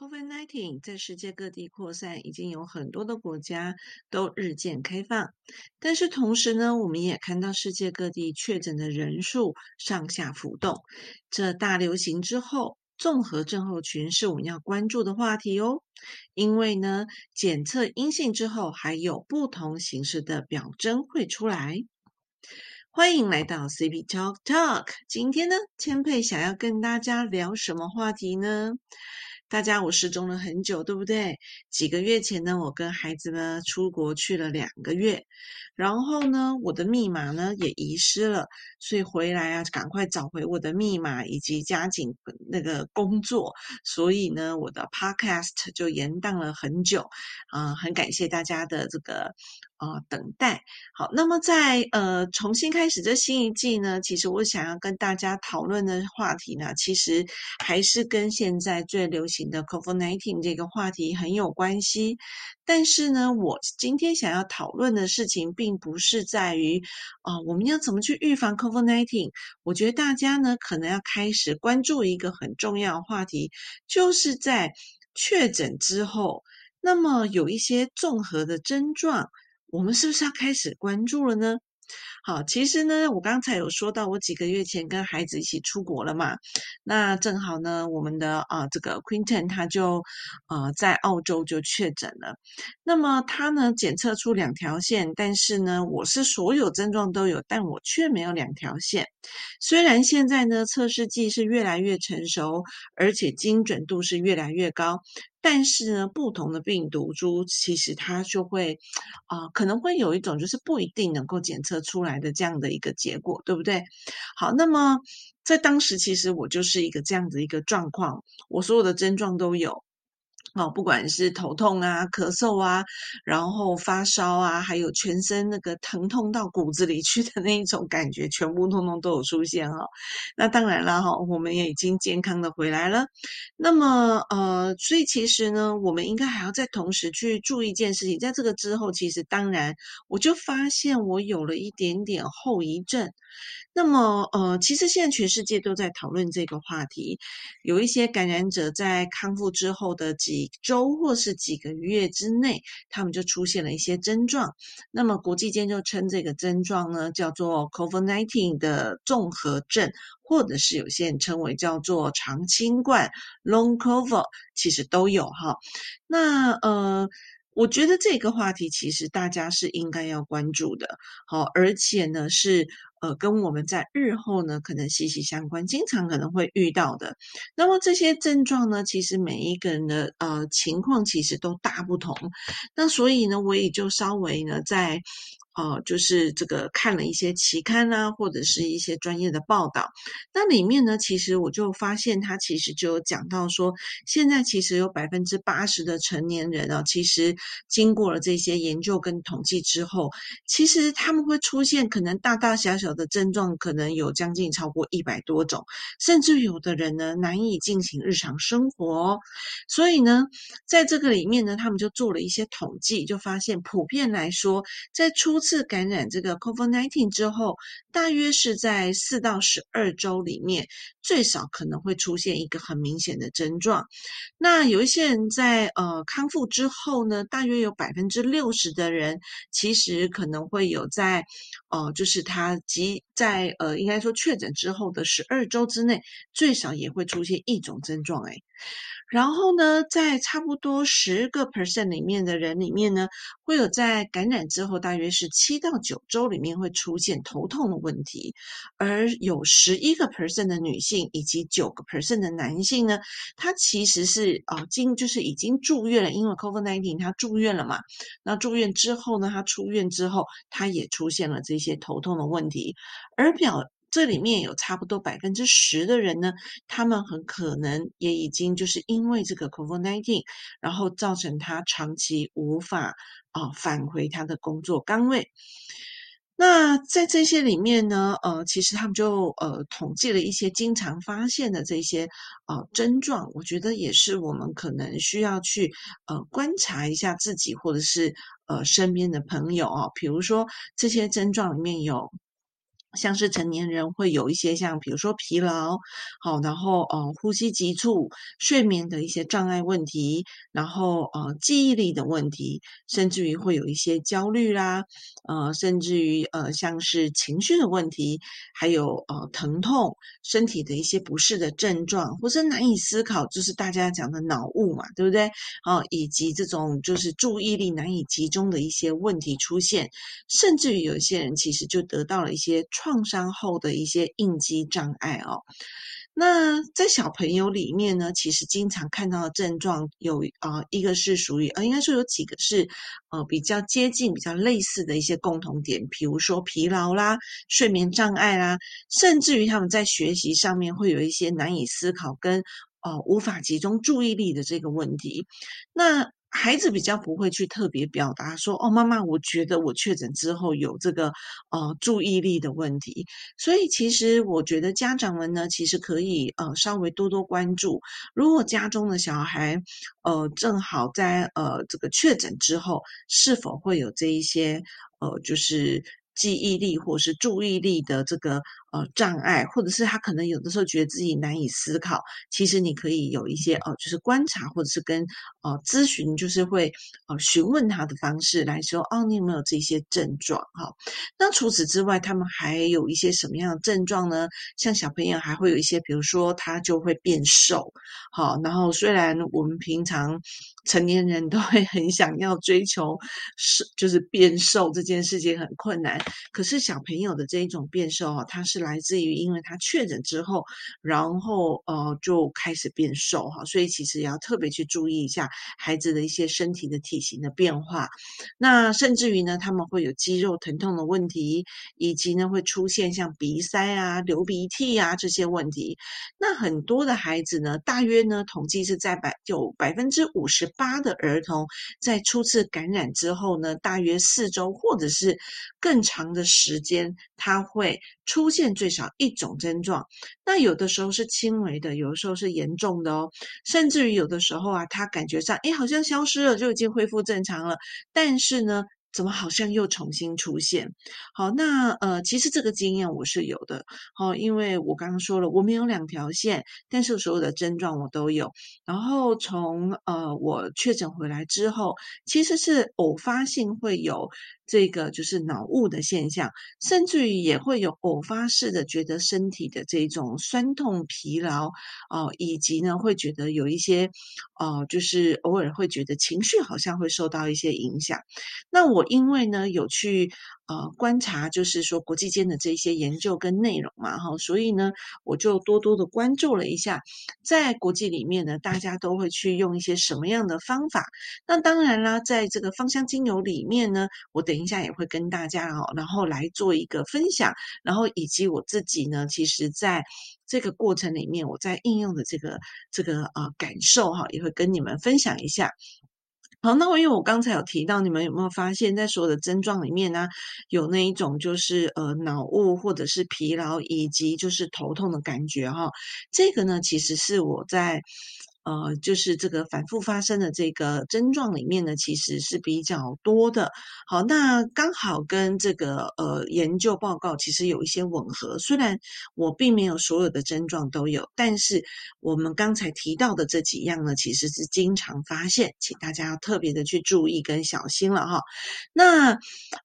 COVID-19 在世界各地扩散，已经有很多的国家都日渐开放。但是同时呢，我们也看到世界各地确诊的人数上下浮动。这大流行之后，综合症候群是我们要关注的话题哦。因为呢，检测阴性之后，还有不同形式的表征会出来。欢迎来到 CP Talk Talk。今天呢，千佩想要跟大家聊什么话题呢？大家，我失踪了很久，对不对？几个月前呢，我跟孩子们出国去了两个月，然后呢，我的密码呢也遗失了，所以回来啊，赶快找回我的密码以及加紧那个工作，所以呢，我的 Podcast 就延宕了很久。啊，很感谢大家的这个。啊，等待好。那么在呃重新开始这新一季呢，其实我想要跟大家讨论的话题呢，其实还是跟现在最流行的 COVID-19 这个话题很有关系。但是呢，我今天想要讨论的事情，并并不是在于啊我们要怎么去预防 COVID-19。我觉得大家呢，可能要开始关注一个很重要的话题，就是在确诊之后，那么有一些综合的症状。我们是不是要开始关注了呢？好，其实呢，我刚才有说到，我几个月前跟孩子一起出国了嘛。那正好呢，我们的啊这个 Quinton 他就呃在澳洲就确诊了。那么他呢检测出两条线，但是呢我是所有症状都有，但我却没有两条线。虽然现在呢测试剂是越来越成熟，而且精准度是越来越高。但是呢，不同的病毒株其实它就会，啊，可能会有一种就是不一定能够检测出来的这样的一个结果，对不对？好，那么在当时其实我就是一个这样的一个状况，我所有的症状都有。哦，不管是头痛啊、咳嗽啊，然后发烧啊，还有全身那个疼痛到骨子里去的那一种感觉，全部通通都有出现哈。那当然了哈，我们也已经健康的回来了。那么呃，所以其实呢，我们应该还要再同时去注意一件事情，在这个之后，其实当然我就发现我有了一点点后遗症。那么呃，其实现在全世界都在讨论这个话题，有一些感染者在康复之后的几。几周或是几个月之内，他们就出现了一些症状。那么国际间就称这个症状呢叫做 COVID-19 的综合症，或者是有些人称为叫做长新冠 （Long COVID），其实都有哈。那呃。我觉得这个话题其实大家是应该要关注的，好，而且呢是呃跟我们在日后呢可能息息相关，经常可能会遇到的。那么这些症状呢，其实每一个人的呃情况其实都大不同，那所以呢，我也就稍微呢在。哦，就是这个看了一些期刊啊，或者是一些专业的报道，那里面呢，其实我就发现，他其实就有讲到说，现在其实有百分之八十的成年人啊，其实经过了这些研究跟统计之后，其实他们会出现可能大大小小的症状，可能有将近超过一百多种，甚至有的人呢难以进行日常生活。所以呢，在这个里面呢，他们就做了一些统计，就发现普遍来说，在次感染这个 COVID-19 之后，大约是在四到十二周里面，最少可能会出现一个很明显的症状。那有一些人在呃康复之后呢，大约有百分之六十的人，其实可能会有在哦，就是他即在呃应该说确诊之后的十二周之内，最少也会出现一种症状。哎。然后呢，在差不多十个 percent 里面的人里面呢，会有在感染之后大约是七到九周里面会出现头痛的问题，而有十一个 percent 的女性以及九个 percent 的男性呢，他其实是啊，经就是已经住院了，因为 COVID-19 他住院了嘛，那住院之后呢，他出院之后，他也出现了这些头痛的问题，而表。这里面有差不多百分之十的人呢，他们很可能也已经就是因为这个 COVID-19，然后造成他长期无法啊返回他的工作岗位。那在这些里面呢，呃，其实他们就呃统计了一些经常发现的这些呃症状，我觉得也是我们可能需要去呃观察一下自己或者是呃身边的朋友啊，比如说这些症状里面有。像是成年人会有一些像比如说疲劳，好，然后呃呼吸急促、睡眠的一些障碍问题，然后呃记忆力的问题，甚至于会有一些焦虑啦，呃，甚至于呃像是情绪的问题，还有呃疼痛、身体的一些不适的症状，或是难以思考，就是大家讲的脑雾嘛，对不对？啊，以及这种就是注意力难以集中的一些问题出现，甚至于有些人其实就得到了一些。创伤后的一些应激障碍哦，那在小朋友里面呢，其实经常看到的症状有啊，一个是属于呃，应该说有几个是呃比较接近、比较类似的一些共同点，比如说疲劳啦、睡眠障碍啦，甚至于他们在学习上面会有一些难以思考跟哦无法集中注意力的这个问题，那。孩子比较不会去特别表达说：“哦，妈妈，我觉得我确诊之后有这个呃注意力的问题。”所以，其实我觉得家长们呢，其实可以呃稍微多多关注，如果家中的小孩呃正好在呃这个确诊之后，是否会有这一些呃就是记忆力或是注意力的这个。呃，障碍，或者是他可能有的时候觉得自己难以思考，其实你可以有一些呃，就是观察，或者是跟呃咨询，就是会呃询问他的方式来说，哦，你有没有这些症状？哈，那除此之外，他们还有一些什么样的症状呢？像小朋友还会有一些，比如说他就会变瘦，好，然后虽然我们平常成年人都会很想要追求瘦，就是变瘦这件事情很困难，可是小朋友的这一种变瘦啊，它是。来自于，因为他确诊之后，然后呃就开始变瘦哈，所以其实也要特别去注意一下孩子的一些身体的体型的变化。那甚至于呢，他们会有肌肉疼痛的问题，以及呢会出现像鼻塞啊、流鼻涕啊这些问题。那很多的孩子呢，大约呢统计是在百有百分之五十八的儿童在初次感染之后呢，大约四周或者是更长的时间，它会出现。最少一种症状，那有的时候是轻微的，有的时候是严重的哦，甚至于有的时候啊，他感觉上，哎，好像消失了，就已经恢复正常了，但是呢。怎么好像又重新出现？好，那呃，其实这个经验我是有的。好，因为我刚刚说了，我们有两条线，但是所有的症状我都有。然后从呃我确诊回来之后，其实是偶发性会有这个就是脑雾的现象，甚至于也会有偶发式的觉得身体的这种酸痛、疲劳哦，以及呢会觉得有一些哦，就是偶尔会觉得情绪好像会受到一些影响。那我。我因为呢有去呃观察，就是说国际间的这些研究跟内容嘛，哈，所以呢我就多多的关注了一下，在国际里面呢，大家都会去用一些什么样的方法？那当然啦，在这个芳香精油里面呢，我等一下也会跟大家哦，然后来做一个分享，然后以及我自己呢，其实在这个过程里面，我在应用的这个这个呃感受哈，也会跟你们分享一下。好，那我因为我刚才有提到，你们有没有发现，在所有的症状里面呢，有那一种就是呃脑雾或者是疲劳，以及就是头痛的感觉哈？这个呢，其实是我在。呃，就是这个反复发生的这个症状里面呢，其实是比较多的。好，那刚好跟这个呃研究报告其实有一些吻合。虽然我并没有所有的症状都有，但是我们刚才提到的这几样呢，其实是经常发现，请大家要特别的去注意跟小心了哈。那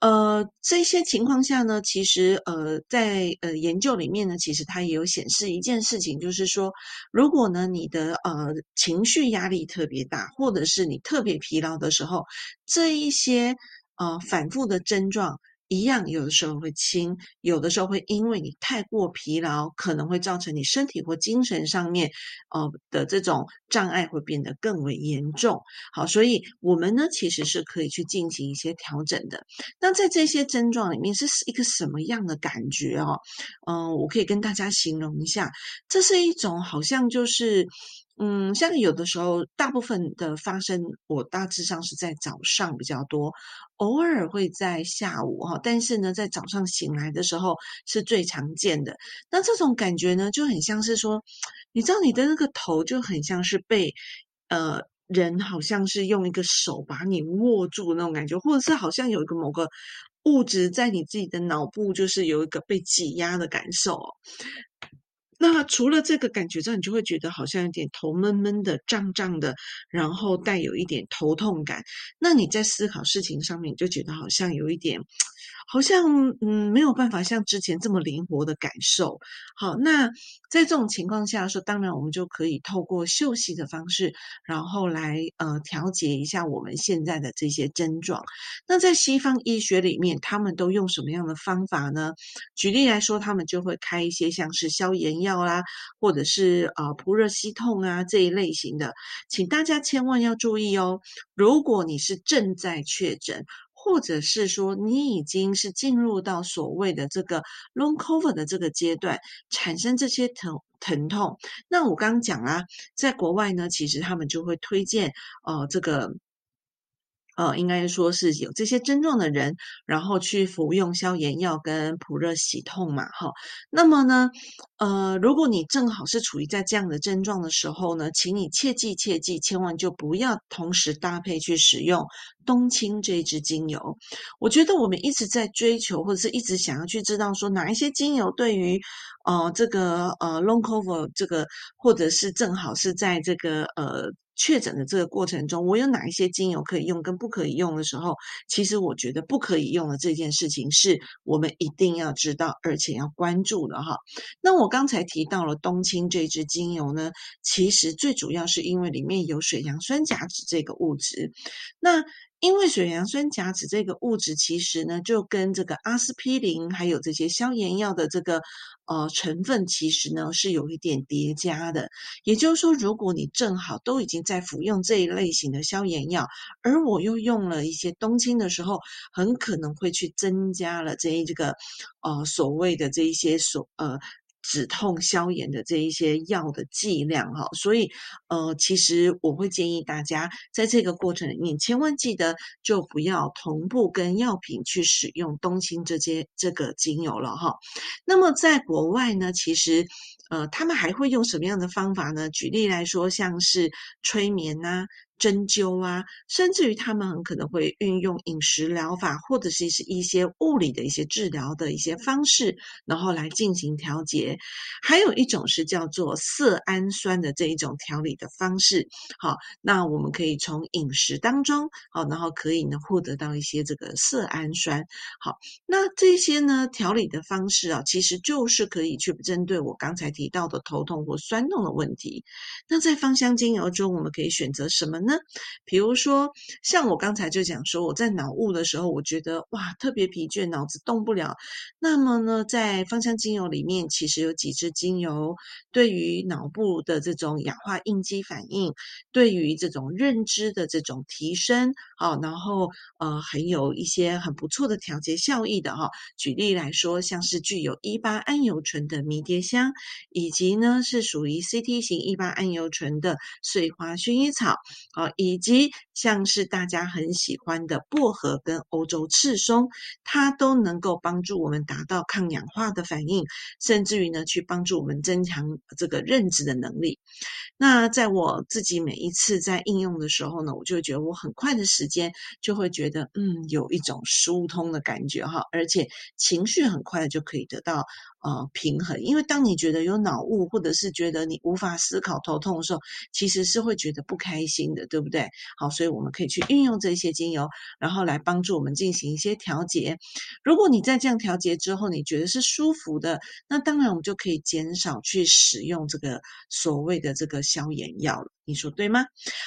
呃这些情况下呢，其实呃在呃研究里面呢，其实它也有显示一件事情，就是说，如果呢你的呃情绪压力特别大，或者是你特别疲劳的时候，这一些呃反复的症状。一样，有的时候会轻，有的时候会因为你太过疲劳，可能会造成你身体或精神上面，呃的这种障碍会变得更为严重。好，所以我们呢其实是可以去进行一些调整的。那在这些症状里面是一个什么样的感觉哦？嗯，我可以跟大家形容一下，这是一种好像就是。嗯，像有的时候，大部分的发生，我大致上是在早上比较多，偶尔会在下午哈，但是呢，在早上醒来的时候是最常见的。那这种感觉呢，就很像是说，你知道你的那个头就很像是被呃人好像是用一个手把你握住那种感觉，或者是好像有一个某个物质在你自己的脑部就是有一个被挤压的感受。那除了这个感觉之后，你就会觉得好像有点头闷闷的、胀胀的，然后带有一点头痛感。那你在思考事情上面，你就觉得好像有一点。好像嗯没有办法像之前这么灵活的感受。好，那在这种情况下说，当然我们就可以透过休息的方式，然后来呃调节一下我们现在的这些症状。那在西方医学里面，他们都用什么样的方法呢？举例来说，他们就会开一些像是消炎药啦，或者是呃普热息痛啊这一类型的。请大家千万要注意哦，如果你是正在确诊。或者是说，你已经是进入到所谓的这个 long cover 的这个阶段，产生这些疼疼痛。那我刚讲啦，在国外呢，其实他们就会推荐，呃，这个。呃，应该说是有这些症状的人，然后去服用消炎药跟普热喜痛嘛，哈。那么呢，呃，如果你正好是处于在这样的症状的时候呢，请你切记切记，千万就不要同时搭配去使用冬青这支精油。我觉得我们一直在追求，或者是一直想要去知道说哪一些精油对于呃这个呃 long cover 这个，或者是正好是在这个呃。确诊的这个过程中，我有哪一些精油可以用跟不可以用的时候，其实我觉得不可以用的这件事情是我们一定要知道而且要关注的哈。那我刚才提到了冬青这支精油呢，其实最主要是因为里面有水杨酸甲酯这个物质，那。因为水杨酸甲酯这个物质，其实呢，就跟这个阿司匹林还有这些消炎药的这个呃成分，其实呢是有一点叠加的。也就是说，如果你正好都已经在服用这一类型的消炎药，而我又用了一些冬青的时候，很可能会去增加了这一这个呃所谓的这一些所呃。止痛消炎的这一些药的剂量哈，所以呃，其实我会建议大家在这个过程里面，千万记得就不要同步跟药品去使用冬青这些这个精油了哈。那么在国外呢，其实呃，他们还会用什么样的方法呢？举例来说，像是催眠呐。针灸啊，甚至于他们很可能会运用饮食疗法，或者是是一些物理的一些治疗的一些方式，然后来进行调节。还有一种是叫做色氨酸的这一种调理的方式。好，那我们可以从饮食当中，好，然后可以呢获得到一些这个色氨酸。好，那这些呢调理的方式啊，其实就是可以去针对我刚才提到的头痛或酸痛的问题。那在芳香精油中，我们可以选择什么？那比如说，像我刚才就讲说，我在脑雾的时候，我觉得哇，特别疲倦，脑子动不了。那么呢，在芳香精油里面，其实有几支精油，对于脑部的这种氧化应激反应，对于这种认知的这种提升，好，然后呃，很有一些很不错的调节效益的哈。举例来说，像是具有一八桉油醇的迷迭香，以及呢是属于 CT 型一八桉油醇的碎花薰衣草。啊，以及像是大家很喜欢的薄荷跟欧洲赤松，它都能够帮助我们达到抗氧化的反应，甚至于呢，去帮助我们增强这个认知的能力。那在我自己每一次在应用的时候呢，我就觉得我很快的时间就会觉得，嗯，有一种疏通的感觉哈，而且情绪很快的就可以得到。呃，平衡，因为当你觉得有脑雾，或者是觉得你无法思考、头痛的时候，其实是会觉得不开心的，对不对？好，所以我们可以去运用这些精油，然后来帮助我们进行一些调节。如果你在这样调节之后，你觉得是舒服的，那当然我们就可以减少去使用这个所谓的这个消炎药了。你说对吗？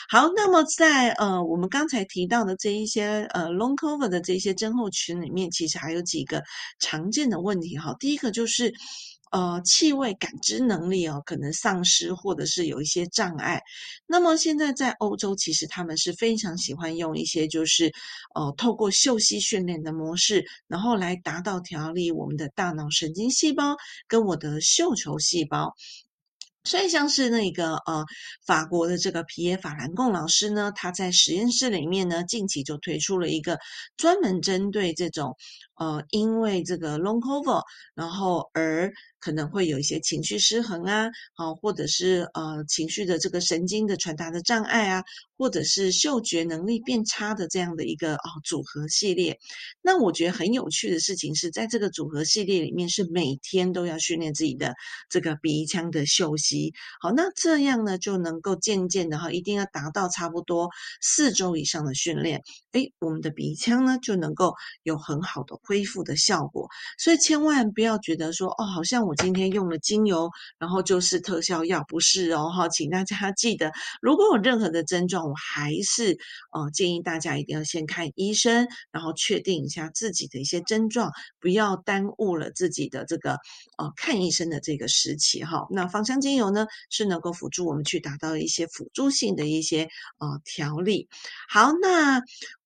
好，那么在呃我们刚才提到的这一些呃 long cover 的这些症候群里面，其实还有几个常见的问题哈。第一个就是呃气味感知能力哦可能丧失，或者是有一些障碍。那么现在在欧洲，其实他们是非常喜欢用一些就是呃透过嗅息训练的模式，然后来达到调理我们的大脑神经细胞跟我的嗅球细胞。所以，像是那个呃，法国的这个皮耶法兰贡老师呢，他在实验室里面呢，近期就推出了一个专门针对这种呃因为这个 long cover，然后而可能会有一些情绪失衡啊，啊，或者是呃情绪的这个神经的传达的障碍啊，或者是嗅觉能力变差的这样的一个哦组合系列。那我觉得很有趣的事情是在这个组合系列里面，是每天都要训练自己的这个鼻腔的嗅息。好，那这样呢就能够渐渐的哈，一定要达到差不多四周以上的训练，诶，我们的鼻腔呢就能够有很好的恢复的效果。所以千万不要觉得说哦，好像我今天用了精油，然后就是特效药，不是哦哈，请大家记得，如果有任何的症状，我还是呃建议大家一定要先看医生，然后确定一下自己的一些症状，不要耽误了自己的这个呃看医生的这个时期哈。那芳香精油呢是能够辅助我们去达到一些辅助性的一些呃调理。好，那。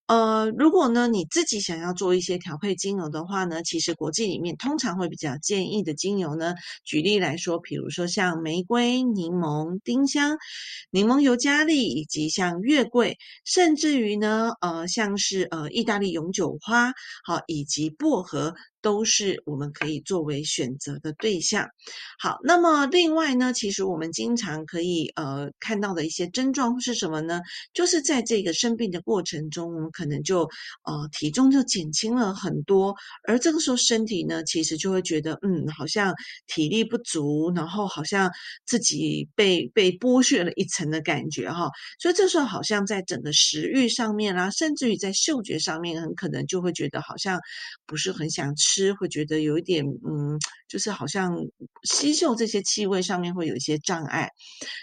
呃，如果呢你自己想要做一些调配精油的话呢，其实国际里面通常会比较建议的精油呢，举例来说，比如说像玫瑰、柠檬、丁香、柠檬尤加利，以及像月桂，甚至于呢，呃，像是呃意大利永久花，好，以及薄荷。都是我们可以作为选择的对象。好，那么另外呢，其实我们经常可以呃看到的一些症状是什么呢？就是在这个生病的过程中，我们可能就呃体重就减轻了很多，而这个时候身体呢，其实就会觉得嗯，好像体力不足，然后好像自己被被剥削了一层的感觉哈。所以这时候好像在整个食欲上面啦，甚至于在嗅觉上面，很可能就会觉得好像不是很想吃。吃会觉得有一点，嗯，就是好像吸嗅这些气味上面会有一些障碍。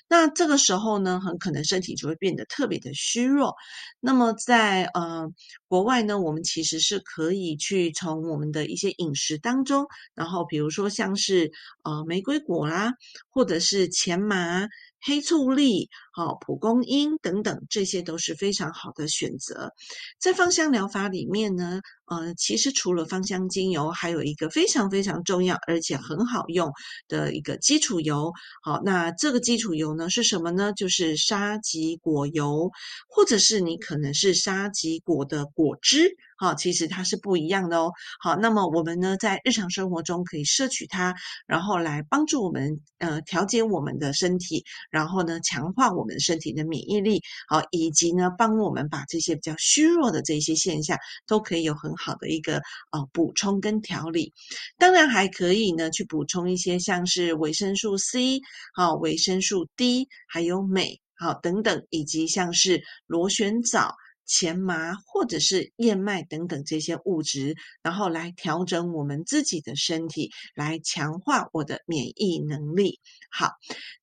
那这个时候呢，很可能身体就会变得特别的虚弱。那么在呃国外呢，我们其实是可以去从我们的一些饮食当中，然后比如说像是呃玫瑰果啦，或者是前麻。黑醋栗、好蒲公英等等，这些都是非常好的选择。在芳香疗法里面呢，呃，其实除了芳香精油，还有一个非常非常重要而且很好用的一个基础油。好，那这个基础油呢是什么呢？就是沙棘果油，或者是你可能是沙棘果的果汁。好，其实它是不一样的哦。好，那么我们呢，在日常生活中可以摄取它，然后来帮助我们呃调节我们的身体，然后呢强化我们身体的免疫力，好，以及呢帮我们把这些比较虚弱的这些现象都可以有很好好的一个呃补充跟调理。当然还可以呢去补充一些像是维生素 C，好，维生素 D，还有镁，好等等，以及像是螺旋藻。前麻或者是燕麦等等这些物质，然后来调整我们自己的身体，来强化我的免疫能力。好，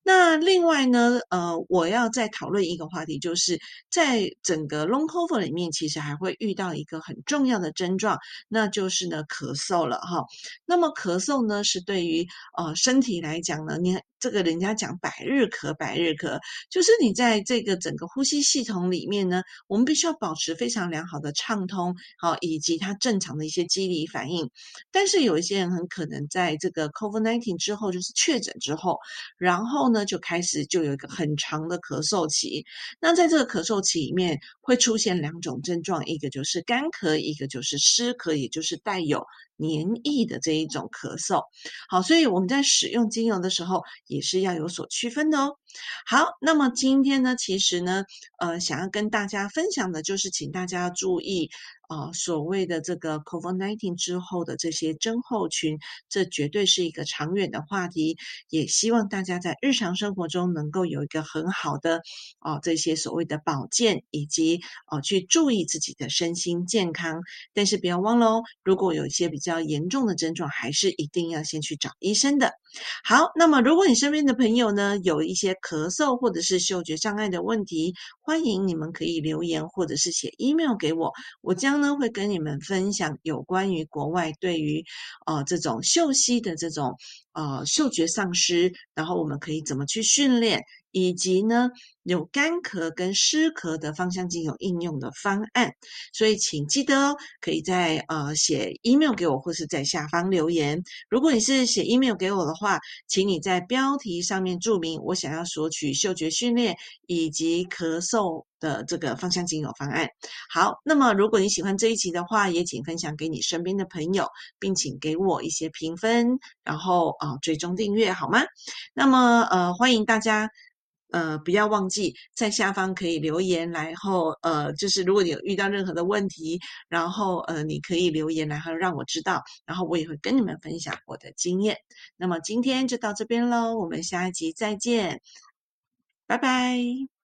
那另外呢，呃，我要再讨论一个话题，就是在整个 long cover 里面，其实还会遇到一个很重要的症状，那就是呢咳嗽了哈。那么咳嗽呢，是对于呃身体来讲呢，你这个人家讲百日咳，百日咳，就是你在这个整个呼吸系统里面呢，我们必须要保持非常良好的畅通，好，以及它正常的一些机理反应。但是有一些人很可能在这个 COVID nineteen 之后，就是确诊之后。然后呢，就开始就有一个很长的咳嗽期。那在这个咳嗽期里面，会出现两种症状，一个就是干咳，一个就是湿咳，也就是带有黏液的这一种咳嗽。好，所以我们在使用精油的时候，也是要有所区分的哦。好，那么今天呢，其实呢，呃，想要跟大家分享的就是，请大家注意。啊，所谓的这个 COVID-19 之后的这些症候群，这绝对是一个长远的话题。也希望大家在日常生活中能够有一个很好的啊，这些所谓的保健，以及啊，去注意自己的身心健康。但是不要忘了哦，如果有一些比较严重的症状，还是一定要先去找医生的。好，那么如果你身边的朋友呢，有一些咳嗽或者是嗅觉障碍的问题，欢迎你们可以留言或者是写 email 给我，我将。呢会跟你们分享有关于国外对于呃这种嗅息的这种呃嗅觉丧失，然后我们可以怎么去训练，以及呢有干咳跟湿咳的芳香精油应用的方案。所以请记得哦，可以在呃写 email 给我，或是在下方留言。如果你是写 email 给我的话，请你在标题上面注明我想要索取嗅觉训练以及咳嗽。的这个芳香精油方案。好，那么如果你喜欢这一集的话，也请分享给你身边的朋友，并请给我一些评分，然后啊追踪订阅好吗？那么呃欢迎大家。呃，不要忘记在下方可以留言，然后呃，就是如果你有遇到任何的问题，然后呃，你可以留言，然后让我知道，然后我也会跟你们分享我的经验。那么今天就到这边喽，我们下一集再见，拜拜。